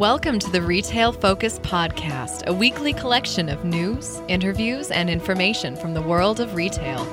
Welcome to the Retail Focus Podcast, a weekly collection of news, interviews, and information from the world of retail.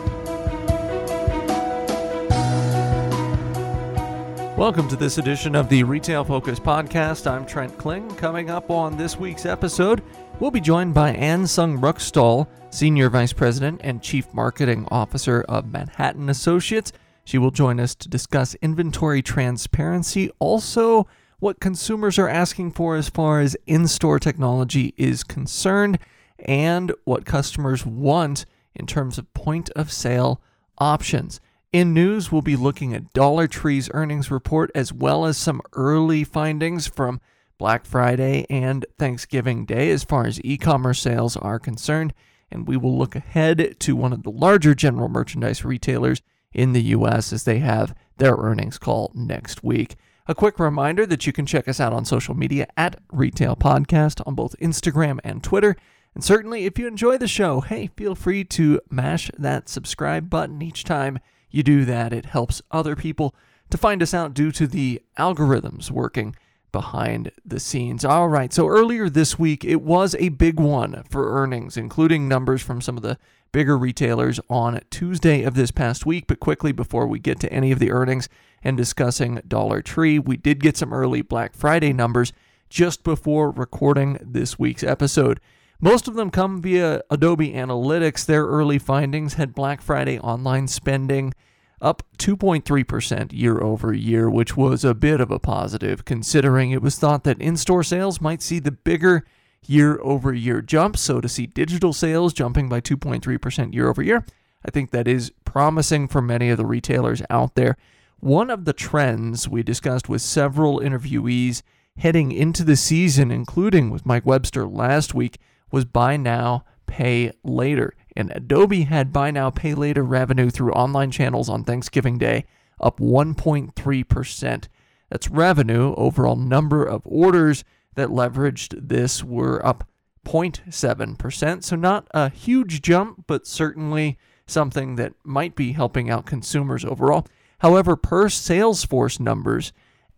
Welcome to this edition of the Retail Focus Podcast. I'm Trent Kling. Coming up on this week's episode, we'll be joined by Ann Sung Ruckstuhl, Senior Vice President and Chief Marketing Officer of Manhattan Associates. She will join us to discuss inventory transparency, also what consumers are asking for as far as in store technology is concerned, and what customers want in terms of point of sale options. In news, we'll be looking at Dollar Tree's earnings report as well as some early findings from Black Friday and Thanksgiving Day as far as e commerce sales are concerned. And we will look ahead to one of the larger general merchandise retailers in the U.S. as they have their earnings call next week. A quick reminder that you can check us out on social media at Retail Podcast on both Instagram and Twitter. And certainly, if you enjoy the show, hey, feel free to mash that subscribe button each time you do that. It helps other people to find us out due to the algorithms working behind the scenes. All right, so earlier this week, it was a big one for earnings, including numbers from some of the bigger retailers on Tuesday of this past week. But quickly, before we get to any of the earnings, and discussing Dollar Tree. We did get some early Black Friday numbers just before recording this week's episode. Most of them come via Adobe Analytics. Their early findings had Black Friday online spending up 2.3% year over year, which was a bit of a positive considering it was thought that in store sales might see the bigger year over year jump. So to see digital sales jumping by 2.3% year over year, I think that is promising for many of the retailers out there. One of the trends we discussed with several interviewees heading into the season, including with Mike Webster last week, was buy now, pay later. And Adobe had buy now, pay later revenue through online channels on Thanksgiving Day up 1.3%. That's revenue. Overall number of orders that leveraged this were up 0.7%. So not a huge jump, but certainly something that might be helping out consumers overall. However, per Salesforce numbers,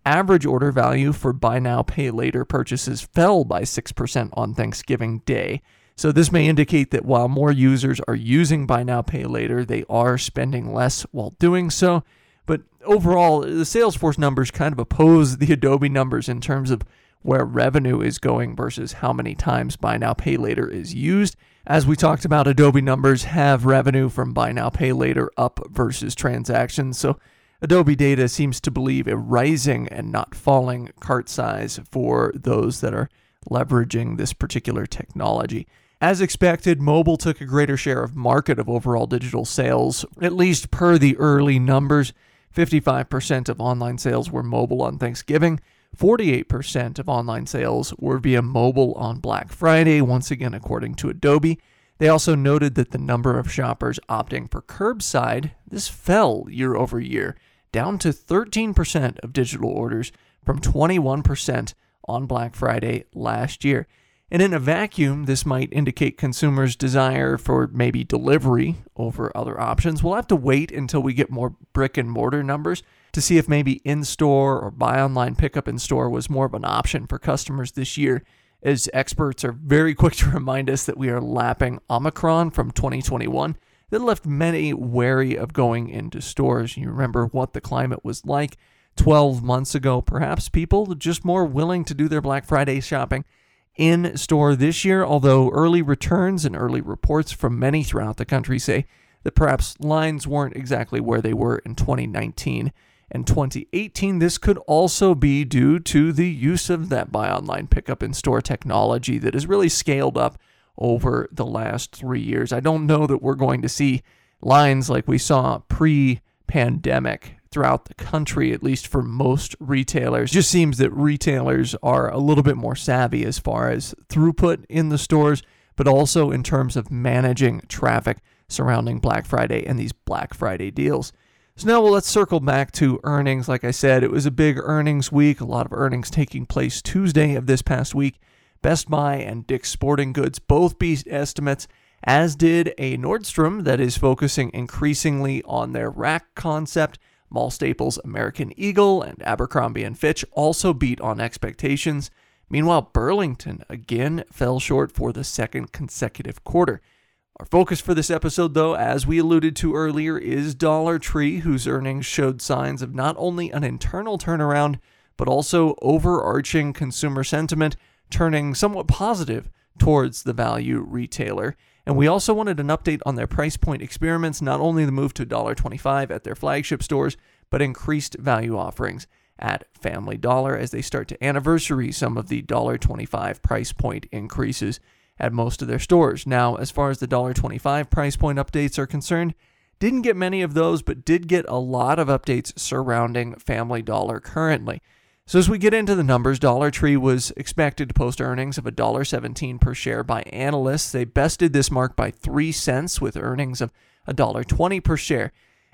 average order value for buy now, pay later purchases fell by 6% on Thanksgiving Day. So, this may indicate that while more users are using buy now, pay later, they are spending less while doing so. But overall, the Salesforce numbers kind of oppose the Adobe numbers in terms of where revenue is going versus how many times buy now, pay later is used. As we talked about, Adobe numbers have revenue from buy now, pay later up versus transactions. So Adobe data seems to believe a rising and not falling cart size for those that are leveraging this particular technology. As expected, mobile took a greater share of market of overall digital sales, at least per the early numbers. 55% of online sales were mobile on Thanksgiving. 48% of online sales were via mobile on Black Friday, once again, according to Adobe. They also noted that the number of shoppers opting for curbside, this fell year over year, down to 13% of digital orders from 21% on Black Friday last year. And in a vacuum, this might indicate consumers' desire for maybe delivery over other options. We'll have to wait until we get more brick and mortar numbers to see if maybe in store or buy online pickup in store was more of an option for customers this year, as experts are very quick to remind us that we are lapping Omicron from 2021 that left many wary of going into stores. You remember what the climate was like 12 months ago, perhaps people just more willing to do their Black Friday shopping in store this year, although early returns and early reports from many throughout the country say that perhaps lines weren't exactly where they were in 2019 and 2018. This could also be due to the use of that buy online pickup in store technology that has really scaled up over the last three years. I don't know that we're going to see lines like we saw pre pandemic throughout the country, at least for most retailers. It Just seems that retailers are a little bit more savvy as far as throughput in the stores, but also in terms of managing traffic surrounding Black Friday and these Black Friday deals. So now well, let's circle back to earnings. Like I said, it was a big earnings week, a lot of earnings taking place Tuesday of this past week. Best Buy and Dick's Sporting Goods both beat estimates, as did a Nordstrom that is focusing increasingly on their rack concept. Mall Staples American Eagle and Abercrombie and Fitch also beat on expectations. Meanwhile, Burlington again fell short for the second consecutive quarter. Our focus for this episode, though, as we alluded to earlier, is Dollar Tree, whose earnings showed signs of not only an internal turnaround, but also overarching consumer sentiment turning somewhat positive towards the value retailer. And we also wanted an update on their price point experiments, not only the move to $1.25 at their flagship stores, but increased value offerings at Family Dollar as they start to anniversary some of the $1.25 price point increases at most of their stores. Now, as far as the $1.25 price point updates are concerned, didn't get many of those, but did get a lot of updates surrounding Family Dollar currently. So as we get into the numbers, Dollar Tree was expected to post earnings of $1.17 per share by analysts. They bested this mark by 3 cents with earnings of $1.20 per share.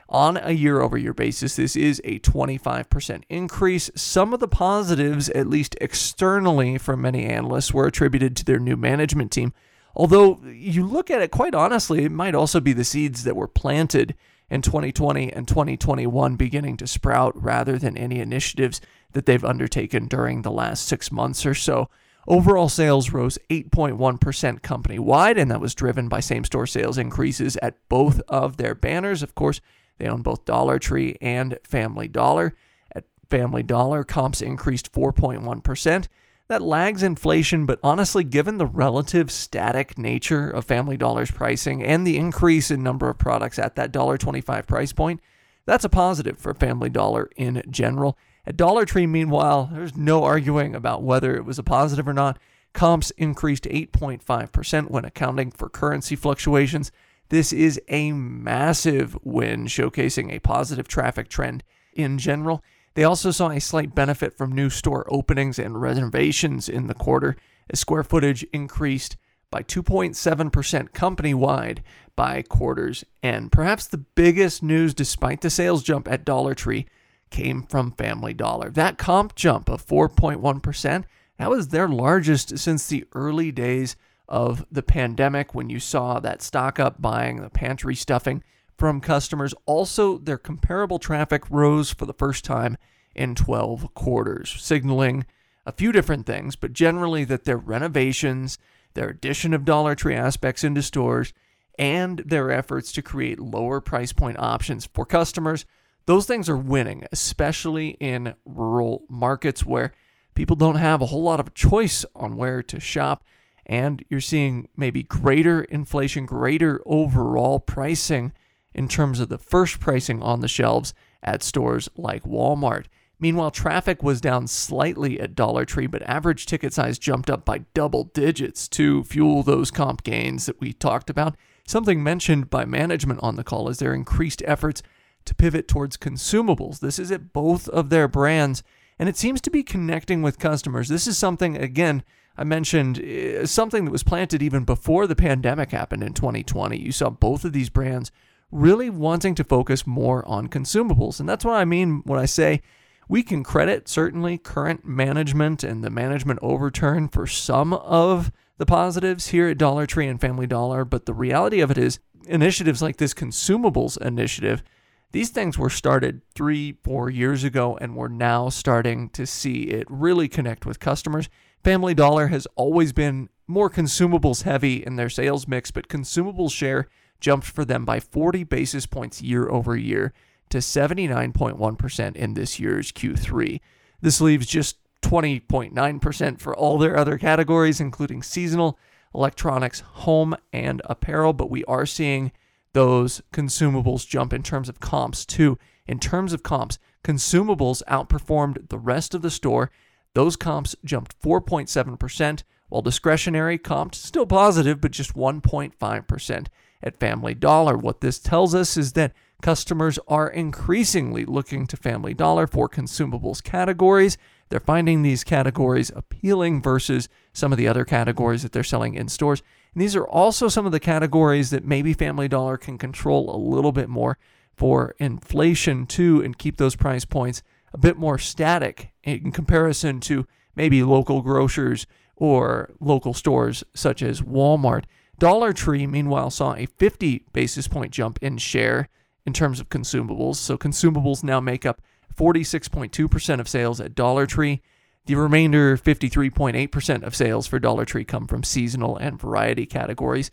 On a year over year basis, this is a 25% increase. Some of the positives, at least externally from many analysts, were attributed to their new management team. Although you look at it quite honestly, it might also be the seeds that were planted in 2020 and 2021 beginning to sprout rather than any initiatives that they've undertaken during the last six months or so. Overall sales rose 8.1% company wide, and that was driven by same store sales increases at both of their banners. Of course, they own both Dollar Tree and Family Dollar. At Family Dollar, comps increased 4.1%. That lags inflation, but honestly, given the relative static nature of Family Dollar's pricing and the increase in number of products at that $1.25 price point, that's a positive for Family Dollar in general. At Dollar Tree, meanwhile, there's no arguing about whether it was a positive or not. Comps increased 8.5% when accounting for currency fluctuations. This is a massive win, showcasing a positive traffic trend in general. They also saw a slight benefit from new store openings and reservations in the quarter, as square footage increased by 2.7% company wide by quarters. And perhaps the biggest news, despite the sales jump at Dollar Tree, came from Family Dollar. That comp jump of 4.1%, that was their largest since the early days of the pandemic when you saw that stock up buying, the pantry stuffing from customers. Also, their comparable traffic rose for the first time in 12 quarters, signaling a few different things, but generally that their renovations, their addition of Dollar Tree aspects into stores, and their efforts to create lower price point options for customers, those things are winning, especially in rural markets where people don't have a whole lot of choice on where to shop and you're seeing maybe greater inflation, greater overall pricing in terms of the first pricing on the shelves at stores like Walmart. Meanwhile, traffic was down slightly at Dollar Tree, but average ticket size jumped up by double digits to fuel those comp gains that we talked about. Something mentioned by management on the call is their increased efforts to pivot towards consumables. This is at both of their brands, and it seems to be connecting with customers. This is something, again, I mentioned uh, something that was planted even before the pandemic happened in 2020. You saw both of these brands really wanting to focus more on consumables. And that's what I mean when I say we can credit certainly current management and the management overturn for some of the positives here at Dollar Tree and Family Dollar. But the reality of it is, initiatives like this consumables initiative, these things were started three, four years ago, and we're now starting to see it really connect with customers. Family Dollar has always been more consumables heavy in their sales mix, but consumables share jumped for them by 40 basis points year over year to 79.1% in this year's Q3. This leaves just 20.9% for all their other categories, including seasonal, electronics, home, and apparel. But we are seeing those consumables jump in terms of comps too. In terms of comps, consumables outperformed the rest of the store those comps jumped 4.7%, while discretionary comped still positive, but just 1.5% at Family Dollar. What this tells us is that customers are increasingly looking to Family Dollar for consumables categories. They're finding these categories appealing versus some of the other categories that they're selling in stores. And these are also some of the categories that maybe Family Dollar can control a little bit more for inflation too and keep those price points a bit more static in comparison to maybe local grocers or local stores such as Walmart. Dollar Tree, meanwhile, saw a 50 basis point jump in share in terms of consumables. So consumables now make up 46.2% of sales at Dollar Tree. The remainder, 53.8% of sales for Dollar Tree, come from seasonal and variety categories.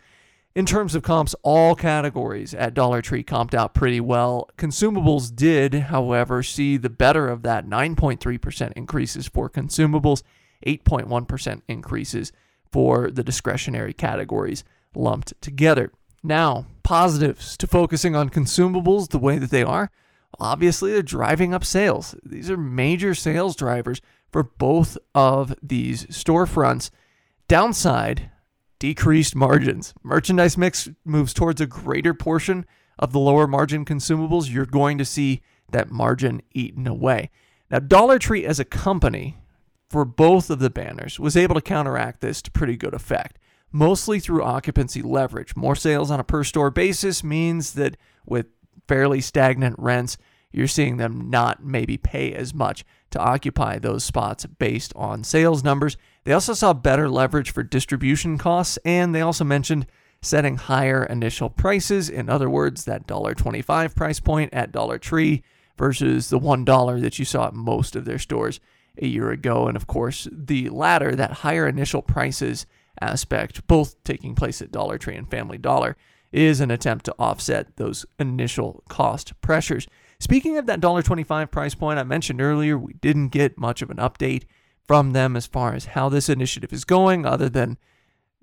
In terms of comps, all categories at Dollar Tree comped out pretty well. Consumables did, however, see the better of that 9.3% increases for consumables, 8.1% increases for the discretionary categories lumped together. Now, positives to focusing on consumables the way that they are. Obviously, they're driving up sales. These are major sales drivers for both of these storefronts. Downside, decreased margins. Merchandise mix moves towards a greater portion of the lower margin consumables. You're going to see that margin eaten away. Now, Dollar Tree as a company, for both of the banners, was able to counteract this to pretty good effect, mostly through occupancy leverage. More sales on a per store basis means that with fairly stagnant rents, you're seeing them not maybe pay as much to occupy those spots based on sales numbers. They also saw better leverage for distribution costs, and they also mentioned setting higher initial prices. In other words, that $1.25 price point at Dollar Tree versus the $1 that you saw at most of their stores a year ago. And of course, the latter, that higher initial prices aspect, both taking place at Dollar Tree and Family Dollar, is an attempt to offset those initial cost pressures. Speaking of that $1.25 price point I mentioned earlier, we didn't get much of an update from them as far as how this initiative is going, other than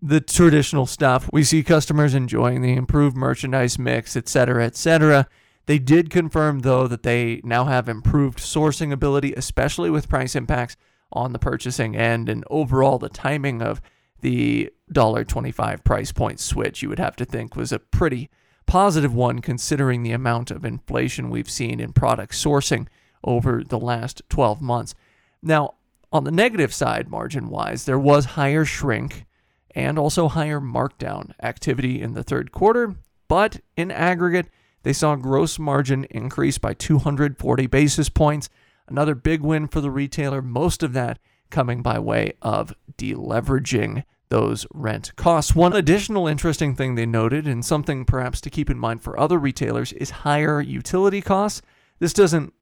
the traditional stuff. We see customers enjoying the improved merchandise mix, etc., etc. They did confirm, though, that they now have improved sourcing ability, especially with price impacts on the purchasing end, and overall the timing of the $1.25 price point switch, you would have to think was a pretty positive one considering the amount of inflation we've seen in product sourcing over the last 12 months. Now, on the negative side, margin wise, there was higher shrink and also higher markdown activity in the third quarter, but in aggregate, they saw gross margin increase by 240 basis points. Another big win for the retailer, most of that coming by way of deleveraging those rent costs. One additional interesting thing they noted, and something perhaps to keep in mind for other retailers, is higher utility costs. This doesn't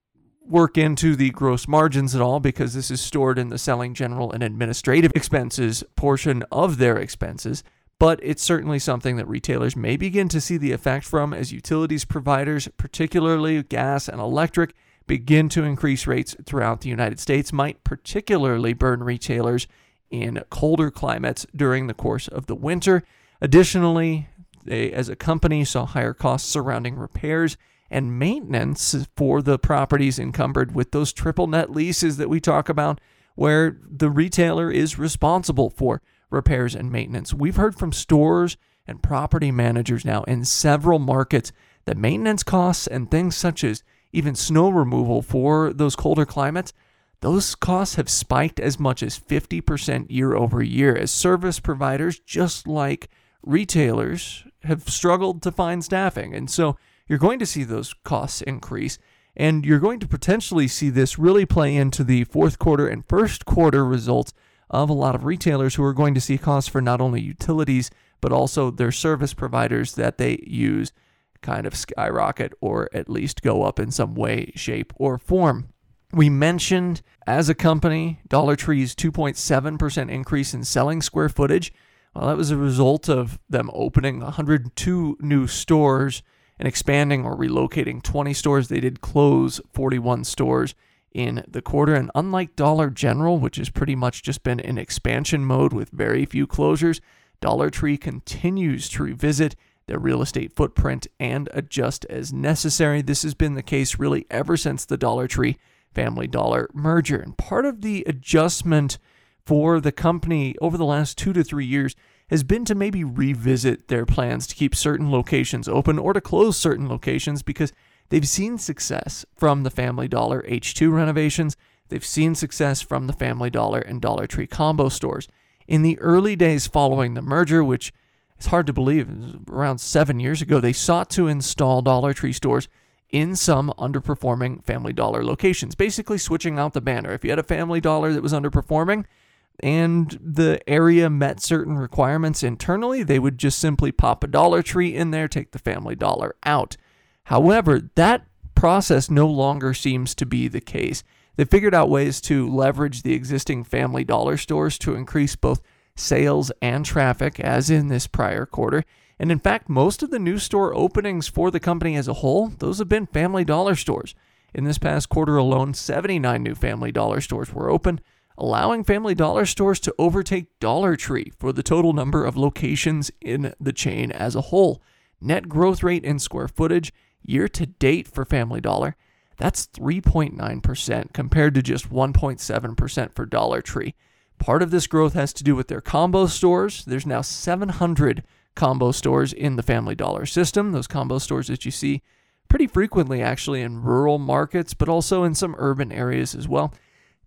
work into the gross margins at all because this is stored in the selling general and administrative expenses portion of their expenses but it's certainly something that retailers may begin to see the effect from as utilities providers particularly gas and electric begin to increase rates throughout the United States might particularly burn retailers in colder climates during the course of the winter. Additionally they as a company saw higher costs surrounding repairs and maintenance for the properties encumbered with those triple net leases that we talk about, where the retailer is responsible for repairs and maintenance. We've heard from stores and property managers now in several markets that maintenance costs and things such as even snow removal for those colder climates, those costs have spiked as much as 50% year over year as service providers, just like retailers, have struggled to find staffing. And so you're going to see those costs increase. And you're going to potentially see this really play into the fourth quarter and first quarter results of a lot of retailers who are going to see costs for not only utilities, but also their service providers that they use kind of skyrocket or at least go up in some way, shape, or form. We mentioned as a company Dollar Tree's 2.7% increase in selling square footage. Well, that was a result of them opening 102 new stores and expanding or relocating 20 stores. They did close 41 stores in the quarter. And unlike Dollar General, which has pretty much just been in expansion mode with very few closures, Dollar Tree continues to revisit their real estate footprint and adjust as necessary. This has been the case really ever since the Dollar Tree Family Dollar merger. And part of the adjustment for the company over the last two to three years has been to maybe revisit their plans to keep certain locations open or to close certain locations because they've seen success from the Family Dollar H2 renovations. They've seen success from the Family Dollar and Dollar Tree combo stores. In the early days following the merger, which is hard to believe, around seven years ago, they sought to install Dollar Tree stores in some underperforming Family Dollar locations, basically switching out the banner. If you had a Family Dollar that was underperforming, and the area met certain requirements internally, they would just simply pop a Dollar Tree in there, take the Family Dollar out. However, that process no longer seems to be the case. They figured out ways to leverage the existing Family Dollar stores to increase both sales and traffic, as in this prior quarter. And in fact, most of the new store openings for the company as a whole, those have been Family Dollar stores. In this past quarter alone, 79 new Family Dollar stores were open, allowing Family Dollar stores to overtake Dollar Tree for the total number of locations in the chain as a whole. Net growth rate in square footage year to date for Family Dollar, that's 3.9% compared to just 1.7% for Dollar Tree. Part of this growth has to do with their combo stores. There's now 700 combo stores in the Family Dollar system. Those combo stores that you see pretty frequently, actually, in rural markets, but also in some urban areas as well.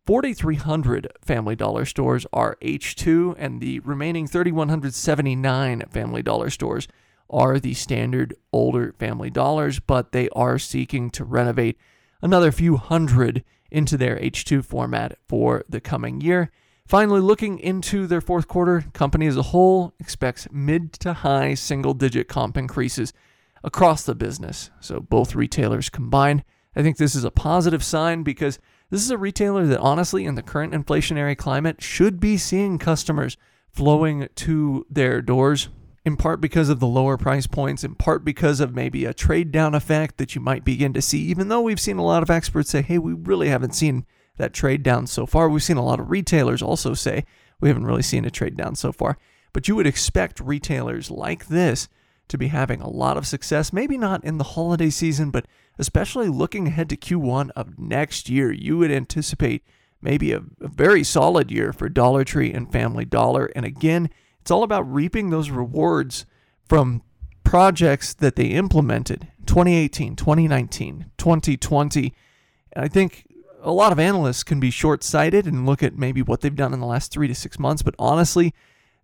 4,300 Family Dollar stores are H2, and the remaining 3,179 Family Dollar stores are the standard older Family Dollars, but they are seeking to renovate another few hundred into their H2 format for the coming year. Finally, looking into their fourth quarter, company as a whole expects mid to high single digit comp increases across the business. So both retailers combined. I think this is a positive sign because this is a retailer that honestly in the current inflationary climate should be seeing customers flowing to their doors in part because of the lower price points, in part because of maybe a trade down effect that you might begin to see, even though we've seen a lot of experts say, hey, we really haven't seen that trade down so far. We've seen a lot of retailers also say we haven't really seen a trade down so far. But you would expect retailers like this to be having a lot of success, maybe not in the holiday season, but especially looking ahead to Q1 of next year. You would anticipate maybe a, a very solid year for Dollar Tree and Family Dollar. And again, it's all about reaping those rewards from projects that they implemented 2018, 2019, 2020. And I think a lot of analysts can be short sighted and look at maybe what they've done in the last three to six months. But honestly,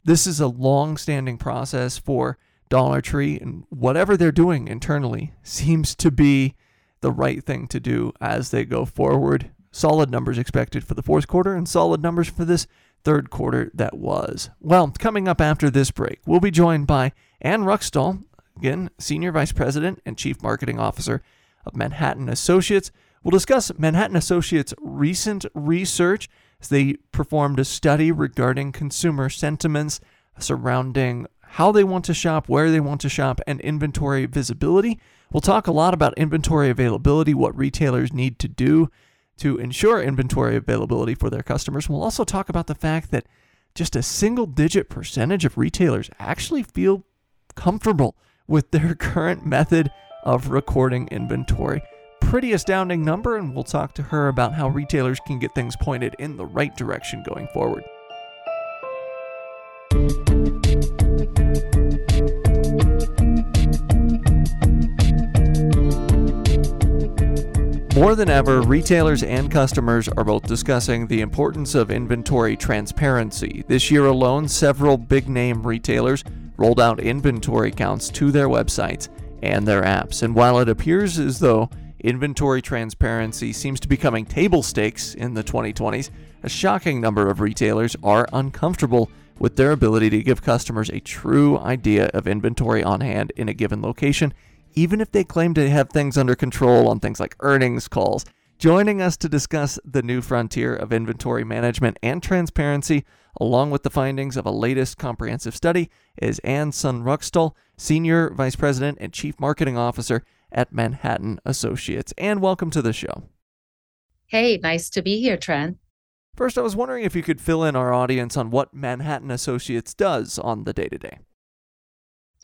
this is a long standing process for Dollar Tree, and whatever they're doing internally seems to be the right thing to do as they go forward. Solid numbers expected for the fourth quarter and solid numbers for this third quarter that was. Well, coming up after this break, we'll be joined by Ann Ruckstuhl, again, Senior Vice President and Chief Marketing Officer of Manhattan Associates. We'll discuss Manhattan Associates' recent research as they performed a study regarding consumer sentiments surrounding how they want to shop, where they want to shop, and inventory visibility. We'll talk a lot about inventory availability, what retailers need to do to ensure inventory availability for their customers. We'll also talk about the fact that just a single digit percentage of retailers actually feel comfortable with their current method of recording inventory pretty astounding number, and we'll talk to her about how retailers can get things pointed in the right direction going forward. More than ever, retailers and customers are both discussing the importance of inventory transparency. This year alone, several big name retailers rolled out inventory counts to their websites and their apps. And while it appears as though Inventory transparency seems to be becoming table stakes in the 2020s. A shocking number of retailers are uncomfortable with their ability to give customers a true idea of inventory on hand in a given location, even if they claim to have things under control on things like earnings calls. Joining us to discuss the new frontier of inventory management and transparency, along with the findings of a latest comprehensive study, is Ann Sung Ruckstuhl, Senior Vice President and Chief Marketing Officer at Manhattan Associates. And welcome to the show. Hey, nice to be here, Trent. First, I was wondering if you could fill in our audience on what Manhattan Associates does on the day to day.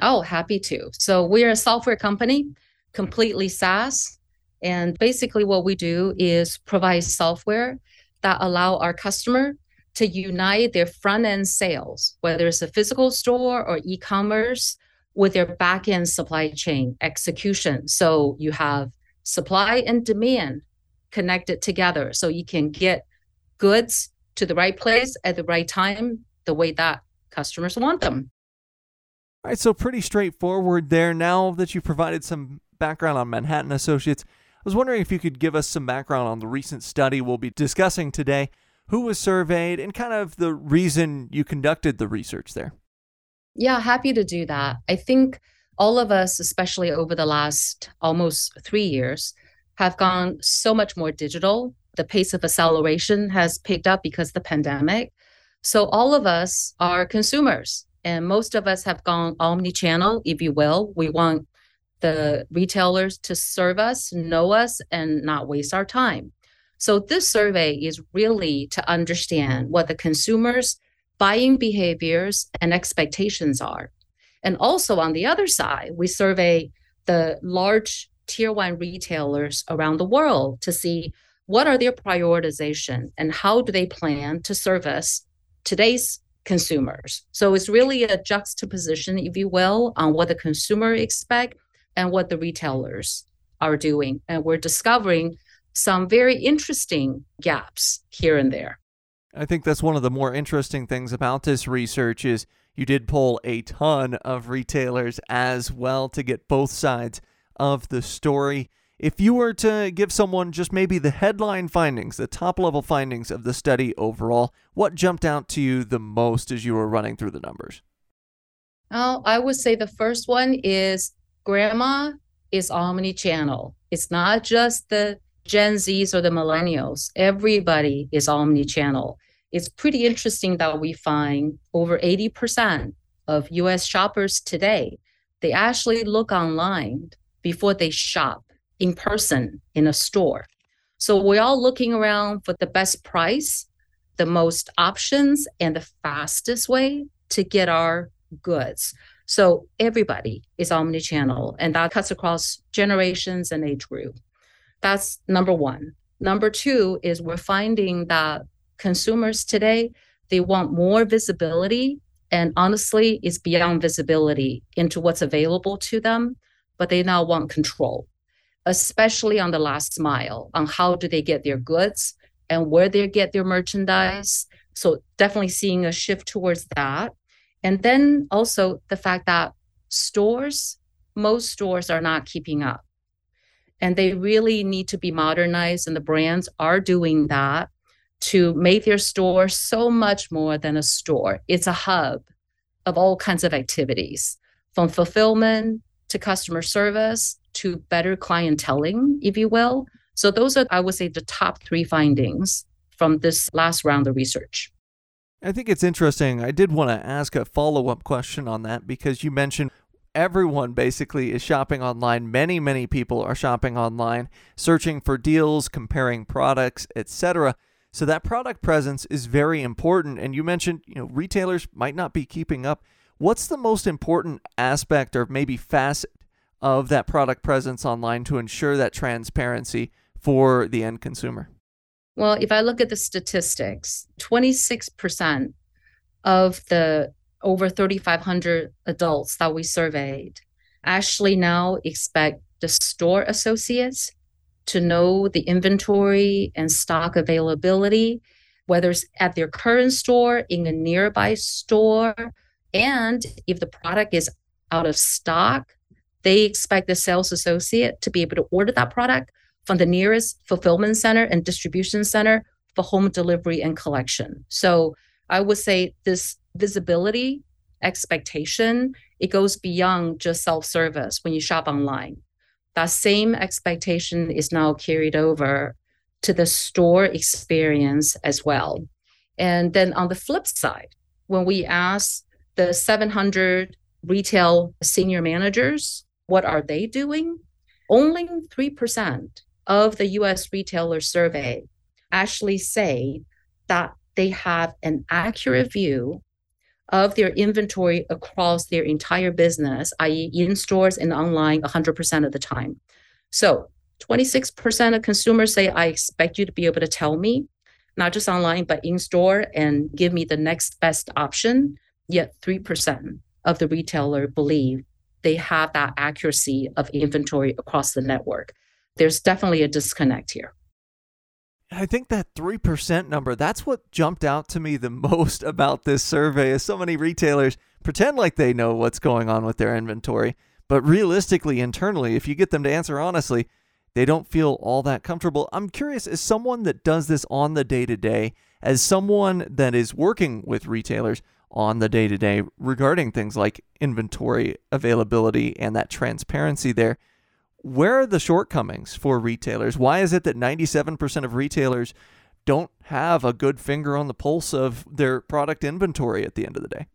Oh, happy to. So, we're a software company, completely SaaS. And basically, what we do is provide software that allow our customer to unite their front end sales, whether it's a physical store or e commerce, with their back end supply chain execution. So you have supply and demand connected together so you can get goods to the right place at the right time the way that customers want them. All right, so pretty straightforward there. Now that you provided some background on Manhattan Associates, I was wondering if you could give us some background on the recent study we'll be discussing today, who was surveyed, and kind of the reason you conducted the research there. Yeah, happy to do that. I think all of us, especially over the last almost three years, have gone so much more digital the pace of acceleration has picked up because of the pandemic. So all of us are consumers, and most of us have gone omni-channel, if you will. We want the retailers to serve us, know us, and not waste our time. So this survey is really to understand what the consumers' buying behaviors and expectations are. And also on the other side, we survey the large tier one retailers around the world to see what are their prioritization and how do they plan to service today's consumers. So it's really a juxtaposition, if you will, on what the consumer expect and what the retailers are doing. And we're discovering some very interesting gaps here and there. I think that's one of the more interesting things about this research is you did pull a ton of retailers as well to get both sides of the story. If you were to give someone just maybe the headline findings, the top level findings of the study overall, what jumped out to you the most as you were running through the numbers? Oh, I would say the first one is grandma is omni channel. It's not just the Gen Zs or the millennials, everybody is omni channel. It's pretty interesting that we find over 80% of US shoppers today, they actually look online before they shop in person in a store. So we're all looking around for the best price, the most options, and the fastest way to get our goods. So everybody is omni-channel, and that cuts across generations and age group. That's number one. Number two is we're finding that consumers today, they want more visibility. And honestly, it's beyond visibility into what's available to them, but they now want control, especially on the last mile on how do they get their goods and where they get their merchandise. So definitely seeing a shift towards that. And then also the fact that stores, most stores are not keeping up and they really need to be modernized and the brands are doing that to make their store so much more than a store it's a hub of all kinds of activities from fulfillment to customer service to better clienteling if you will so those are i would say the top three findings from this last round of research I think it's interesting. I did want to ask a follow up question on that because you mentioned everyone basically is shopping online. Many, many people are shopping online, searching for deals, comparing products, etc. So that product presence is very important. And you mentioned, you know, retailers might not be keeping up. What's the most important aspect or maybe facet of that product presence online to ensure that transparency for the end consumer? Well, if I look at the statistics, 26% of the over 3,500 adults that we surveyed actually now expect the store associates to know the inventory and stock availability, whether it's at their current store, in a nearby store, and if the product is out of stock, they expect the sales associate to be able to order that product from the nearest fulfillment center and distribution center for home delivery and collection. So I would say this visibility expectation it goes beyond just self-service when you shop online that same expectation is now carried over to the store experience as well and then on the flip side when we ask the 700 retail senior managers what are they doing only 3% of the US retailers survey actually say that they have an accurate view of their inventory across their entire business, i.e., in stores and online 100% of the time. So 26% of consumers say, I expect you to be able to tell me, not just online, but in store and give me the next best option. Yet 3% of the retailer believe they have that accuracy of inventory across the network. There's definitely a disconnect here. I think that 3% number, that's what jumped out to me the most about this survey is so many retailers pretend like they know what's going on with their inventory, but realistically internally, if you get them to answer honestly, they don't feel all that comfortable. I'm curious as someone that does this on the day to day, as someone that is working with retailers on the day to day regarding things like inventory availability and that transparency there, Where are the shortcomings for retailers? Why is it that 97% of retailers don't have a good finger on the pulse of their product inventory at the end of the day?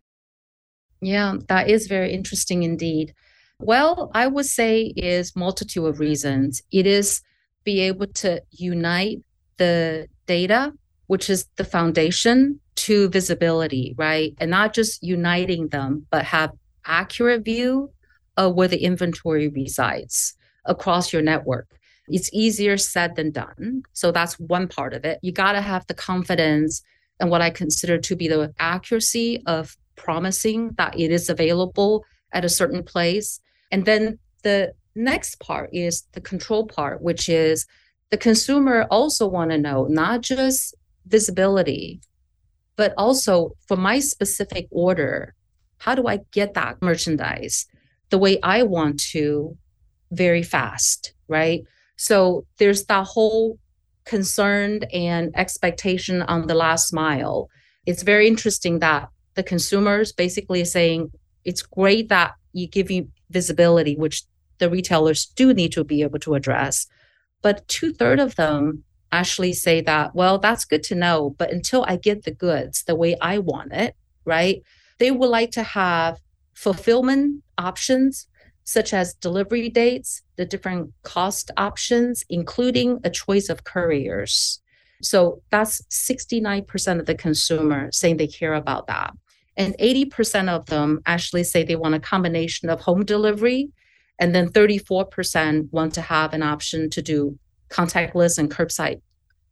Yeah, that is very interesting indeed. Well, I would say is multitude of reasons. It is be able to unite the data, which is the foundation to visibility, right? And not just uniting them, but have accurate view of where the inventory resides across your network. It's easier said than done. So that's one part of it. You got to have the confidence and what I consider to be the accuracy of promising that it is available at a certain place. And then the next part is the control part, which is the consumer also want to know not just visibility, but also for my specific order, how do I get that merchandise the way I want to very fast, right? So there's that whole concern and expectation on the last mile. It's very interesting that the consumers basically saying it's great that you give you visibility, which the retailers do need to be able to address. But two thirds of them actually say that, well, that's good to know, but until I get the goods the way I want it, right? They would like to have fulfillment options such as delivery dates, the different cost options, including a choice of couriers. So that's 69% of the consumer saying they care about that. And 80% of them actually say they want a combination of home delivery. And then 34% want to have an option to do contactless and curbside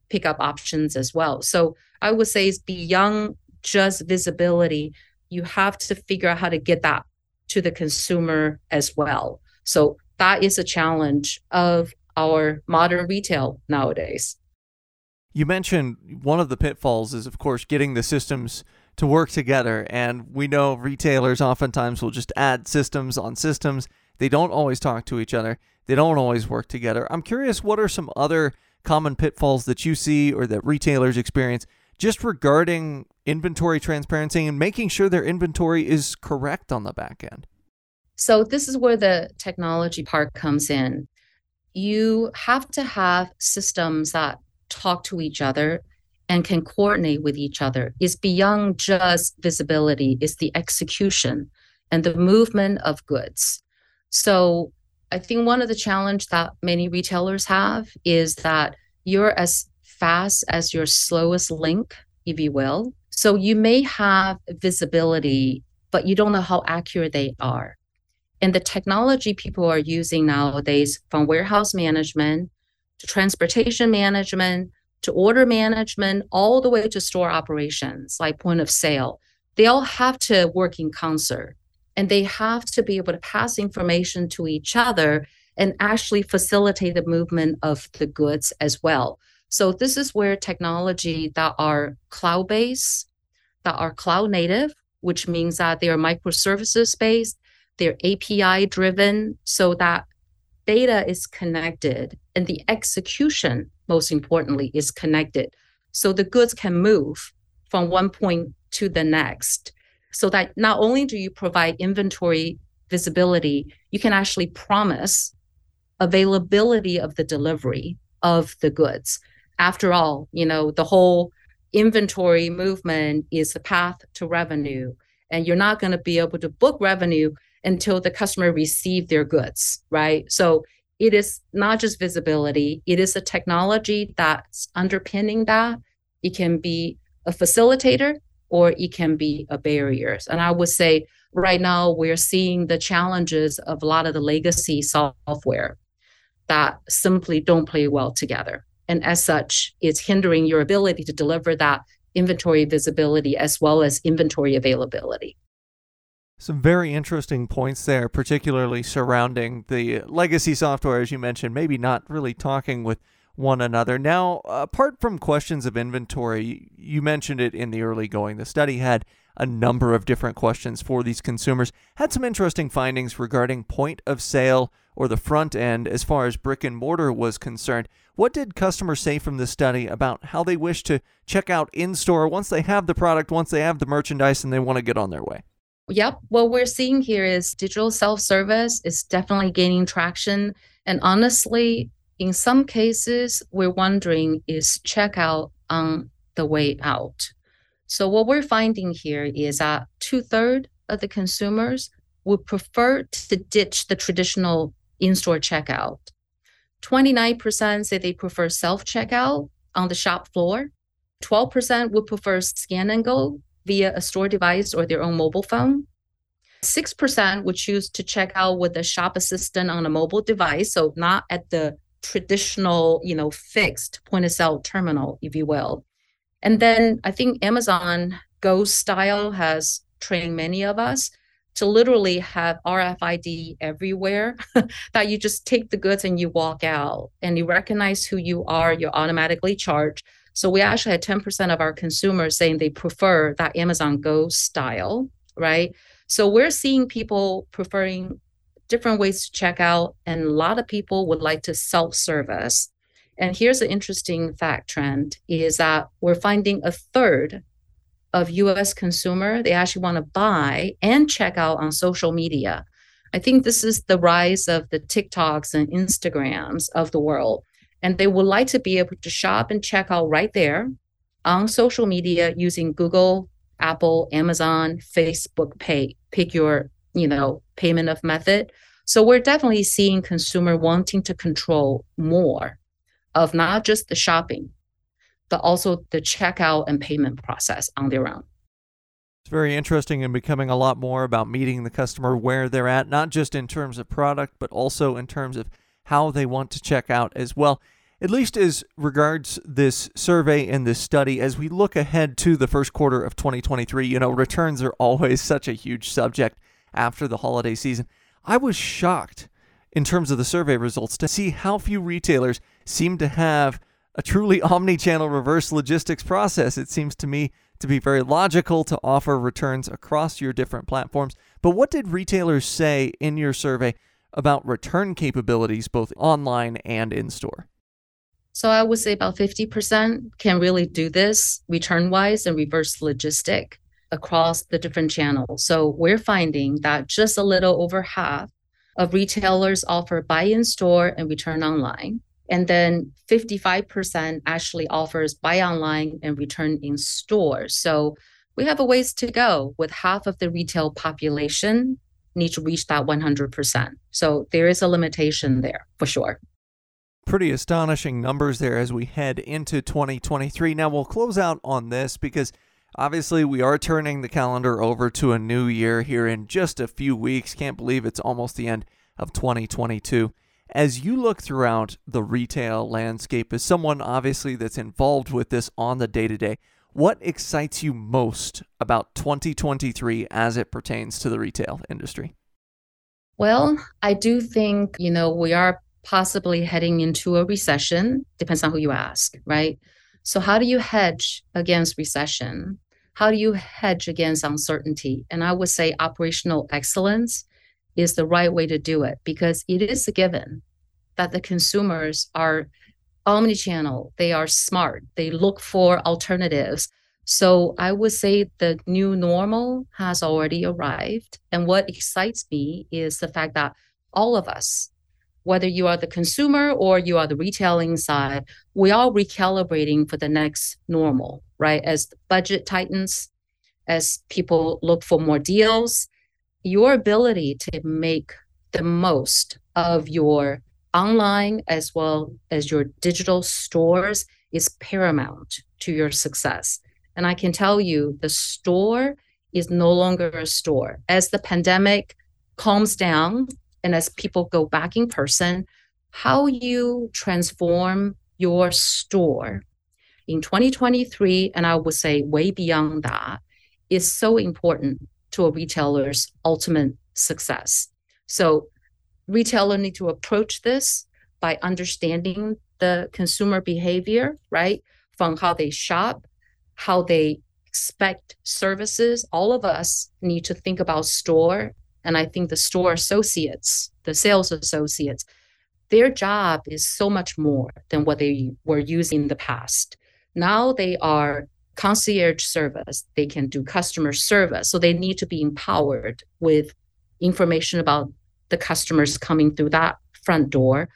pickup options as well. So I would say it's beyond just visibility. You have to figure out how to get that to the consumer as well. So that is a challenge of our modern retail nowadays. You mentioned one of the pitfalls is, of course, getting the systems to work together. And we know retailers oftentimes will just add systems on systems. They don't always talk to each other, they don't always work together. I'm curious, what are some other common pitfalls that you see or that retailers experience just regarding inventory transparency and making sure their inventory is correct on the back end? So, this is where the technology part comes in. You have to have systems that talk to each other and can coordinate with each other. It's beyond just visibility, it's the execution and the movement of goods. So, I think one of the challenge that many retailers have is that you're as fast as your slowest link, if you will. So you may have visibility, but you don't know how accurate they are. And the technology people are using nowadays, from warehouse management to transportation management to order management, all the way to store operations, like point of sale, they all have to work in concert and they have to be able to pass information to each other and actually facilitate the movement of the goods as well. So this is where technology that are cloud-based, that are cloud native, which means that they are microservices based, they're API driven, so that data is connected and the execution, most importantly, is connected. So the goods can move from one point to the next. So that not only do you provide inventory visibility, you can actually promise availability of the delivery of the goods after all, you know, the whole inventory movement is the path to revenue. And you're not going to be able to book revenue until the customer receive their goods, right? So it is not just visibility, it is a technology that's underpinning that. It can be a facilitator or it can be a barrier. And I would say right now we're seeing the challenges of a lot of the legacy software that simply don't play well together. And as such, it's hindering your ability to deliver that inventory visibility as well as inventory availability. Some very interesting points there, particularly surrounding the legacy software, as you mentioned, maybe not really talking with one another. Now, apart from questions of inventory, you mentioned it in the early going. The study had a number of different questions for these consumers, had some interesting findings regarding point of sale or the front end as far as brick and mortar was concerned. What did customers say from the study about how they wish to check out in store once they have the product, once they have the merchandise, and they want to get on their way? Yep. What we're seeing here is digital self service is definitely gaining traction. And honestly, in some cases, we're wondering is checkout on the way out? So what we're finding here is that two thirds of the consumers would prefer to ditch the traditional in-store checkout. 29% say they prefer self-checkout on the shop floor. 12% would prefer scan and go via a store device or their own mobile phone. 6% would choose to check out with a shop assistant on a mobile device, so not at the traditional, you know, fixed point of sale terminal, if you will. And then I think Amazon Go style has trained many of us to literally have RFID everywhere that you just take the goods and you walk out and you recognize who you are, you're automatically charged. So we actually had 10% of our consumers saying they prefer that Amazon Go style, right? So we're seeing people preferring different ways to check out, and a lot of people would like to self-service. And here's an interesting fact trend is that we're finding a third of US consumer, they actually want to buy and check out on social media. I think this is the rise of the TikToks and Instagrams of the world. And they would like to be able to shop and check out right there on social media using Google, Apple, Amazon, Facebook Pay. Pick your, you know, payment of method. So we're definitely seeing consumer wanting to control more of not just the shopping, but also the checkout and payment process on their own. It's very interesting and becoming a lot more about meeting the customer where they're at, not just in terms of product, but also in terms of how they want to check out as well. At least as regards this survey and this study, as we look ahead to the first quarter of 2023, you know, returns are always such a huge subject after the holiday season. I was shocked in terms of the survey results to see how few retailers seem to have a truly omni channel reverse logistics process. It seems to me to be very logical to offer returns across your different platforms. But what did retailers say in your survey about return capabilities, both online and in store? So I would say about 50% can really do this return wise and reverse logistic across the different channels. So we're finding that just a little over half of retailers offer buy in store and return online. And then 55% actually offers buy online and return in store. So we have a ways to go with half of the retail population need to reach that 100%. So there is a limitation there for sure. Pretty astonishing numbers there as we head into 2023. Now we'll close out on this because obviously we are turning the calendar over to a new year here in just a few weeks. Can't believe it's almost the end of 2022 as you look throughout the retail landscape, as someone obviously that's involved with this on the day to day, what excites you most about 2023 as it pertains to the retail industry? Well, I do think, you know, we are possibly heading into a recession, depends on who you ask, right? So, how do you hedge against recession? How do you hedge against uncertainty? And I would say operational excellence is the right way to do it because it is a given that the consumers are omni-channel they are smart they look for alternatives so i would say the new normal has already arrived and what excites me is the fact that all of us whether you are the consumer or you are the retailing side we are recalibrating for the next normal right as the budget tightens as people look for more deals your ability to make the most of your online as well as your digital stores is paramount to your success. And I can tell you the store is no longer a store. As the pandemic calms down and as people go back in person, how you transform your store in 2023, and I would say way beyond that, is so important to a retailer's ultimate success. So retailer need to approach this by understanding the consumer behavior, right? From how they shop, how they expect services. All of us need to think about store. And I think the store associates, the sales associates, their job is so much more than what they were using in the past. Now they are concierge service, they can do customer service. So they need to be empowered with information about the customers coming through that front door.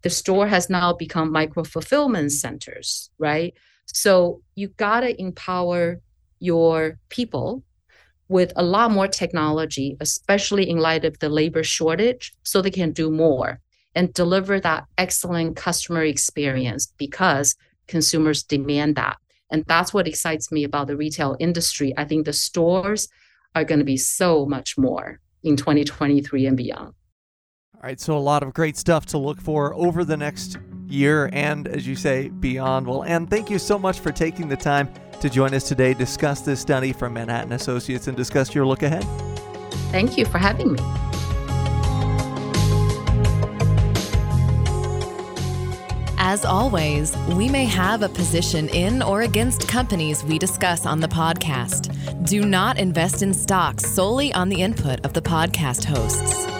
The store has now become micro fulfillment centers, right? So you got to empower your people with a lot more technology, especially in light of the labor shortage, so they can do more and deliver that excellent customer experience because consumers demand that. And that's what excites me about the retail industry. I think the stores are going to be so much more in 2023 and beyond. All right, so a lot of great stuff to look for over the next year and, as you say, beyond. Well, and thank you so much for taking the time to join us today, discuss this study from Manhattan Associates, and discuss your look ahead. Thank you for having me. As always, we may have a position in or against companies we discuss on the podcast. Do not invest in stocks solely on the input of the podcast hosts.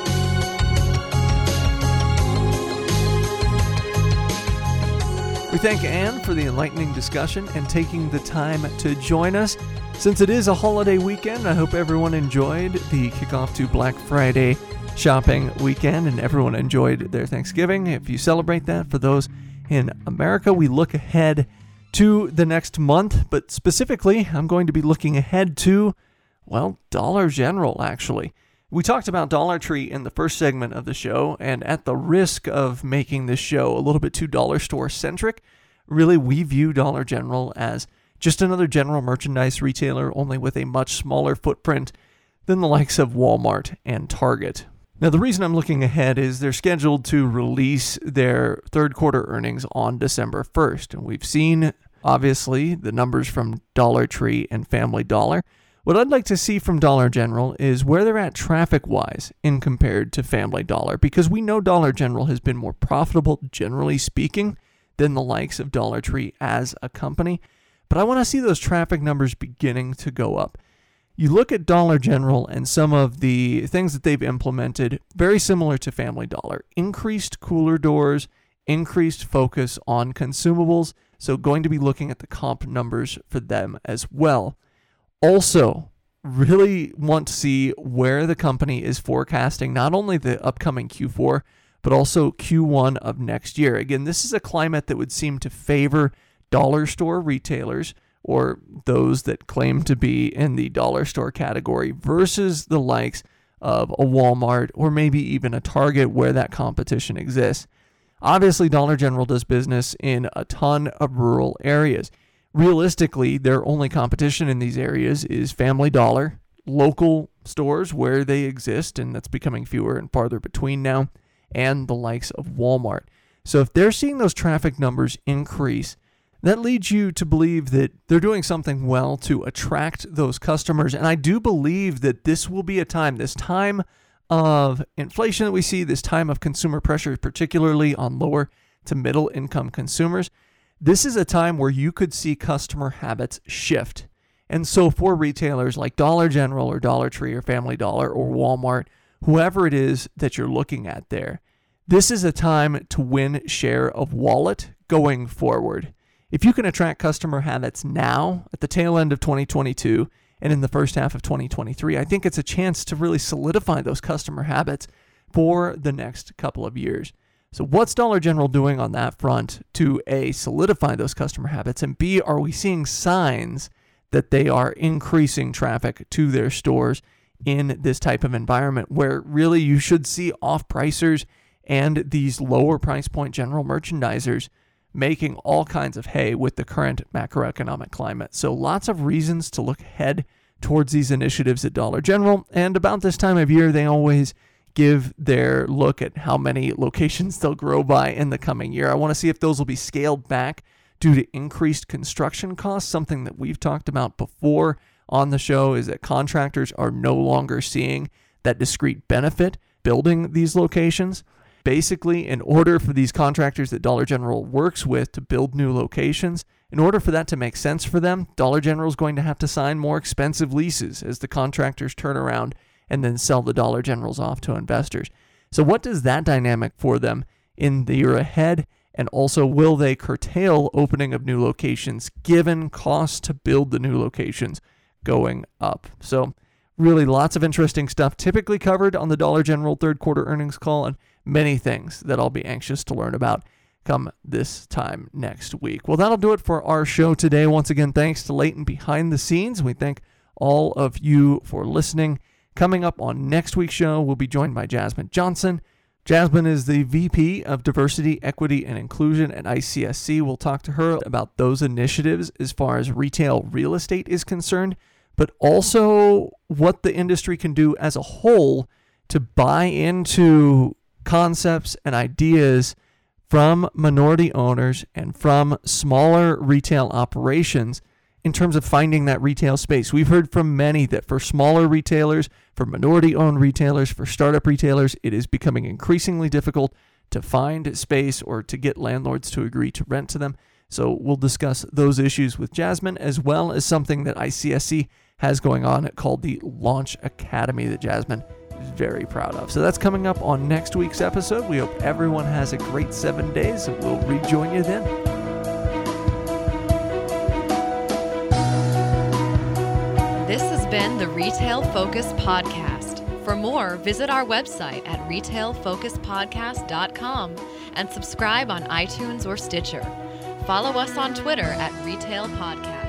We thank Ann for the enlightening discussion and taking the time to join us. Since it is a holiday weekend, I hope everyone enjoyed the kickoff to Black Friday shopping weekend and everyone enjoyed their Thanksgiving. If you celebrate that, for those in America, we look ahead to the next month, but specifically, I'm going to be looking ahead to, well, Dollar General, actually. We talked about Dollar Tree in the first segment of the show, and at the risk of making this show a little bit too dollar store centric, really we view Dollar General as just another general merchandise retailer, only with a much smaller footprint than the likes of Walmart and Target. Now, the reason I'm looking ahead is they're scheduled to release their third quarter earnings on December 1st. And we've seen, obviously, the numbers from Dollar Tree and Family Dollar. What I'd like to see from Dollar General is where they're at traffic wise in compared to Family Dollar, because we know Dollar General has been more profitable, generally speaking, than the likes of Dollar Tree as a company. But I want to see those traffic numbers beginning to go up. You look at Dollar General and some of the things that they've implemented, very similar to Family Dollar increased cooler doors, increased focus on consumables. So, going to be looking at the comp numbers for them as well. Also, really want to see where the company is forecasting not only the upcoming Q4, but also Q1 of next year. Again, this is a climate that would seem to favor dollar store retailers or those that claim to be in the dollar store category versus the likes of a Walmart or maybe even a Target where that competition exists. Obviously, Dollar General does business in a ton of rural areas realistically, their only competition in these areas is Family Dollar, local stores where they exist, and that's becoming fewer and farther between now, and the likes of Walmart. So if they're seeing those traffic numbers increase, that leads you to believe that they're doing something well to attract those customers. And I do believe that this will be a time, this time of inflation that we see, this time of consumer pressure, particularly on lower to middle income consumers, this is a time where you could see customer habits shift. And so, for retailers like Dollar General or Dollar Tree or Family Dollar or Walmart, whoever it is that you're looking at there, this is a time to win share of wallet going forward. If you can attract customer habits now at the tail end of 2022 and in the first half of 2023, I think it's a chance to really solidify those customer habits for the next couple of years. So, what's Dollar General doing on that front to A, solidify those customer habits, and B, are we seeing signs that they are increasing traffic to their stores in this type of environment where really you should see off pricers and these lower price point general merchandisers making all kinds of hay with the current macroeconomic climate. So, lots of reasons to look ahead towards these initiatives at Dollar General. And about this time of year, they always give their look at how many locations they'll grow by in the coming year. I want to see if those will be scaled back due to increased construction costs. Something that we've talked about before on the show is that contractors are no longer seeing that discrete benefit building these locations. Basically, in order for these contractors that Dollar General works with to build new locations, in order for that to make sense for them, Dollar General is going to have to sign more expensive leases as the contractors turn around and then sell the Dollar Generals off to investors. So, what does that dynamic for them in the year ahead? And also, will they curtail opening of new locations given costs to build the new locations going up? So, really lots of interesting stuff typically covered on the Dollar General third quarter earnings call. And many things that I'll be anxious to learn about come this time next week. Well, that'll do it for our show today. Once again, thanks to Leighton behind the scenes. We thank all of you for listening. Coming up on next week's show, we'll be joined by Jasmine Johnson. Jasmine is the VP of Diversity, Equity, and Inclusion at ICSC. We'll talk to her about those initiatives as far as retail real estate is concerned, but also what the industry can do as a whole to buy into concepts and ideas from minority owners and from smaller retail operations in terms of finding that retail space. We've heard from many that for smaller retailers, for minority owned retailers, for startup retailers, it is becoming increasingly difficult to find space or to get landlords to agree to rent to them. So we'll discuss those issues with Jasmine as well as something that ICSC has going on called the Launch Academy that Jasmine is very proud of. So that's coming up on next week's episode. We hope everyone has a great seven days and we'll rejoin you then. Been the Retail Focus Podcast. For more, visit our website at retailfocuspodcast.com and subscribe on iTunes or Stitcher. Follow us on Twitter at Retail Podcast.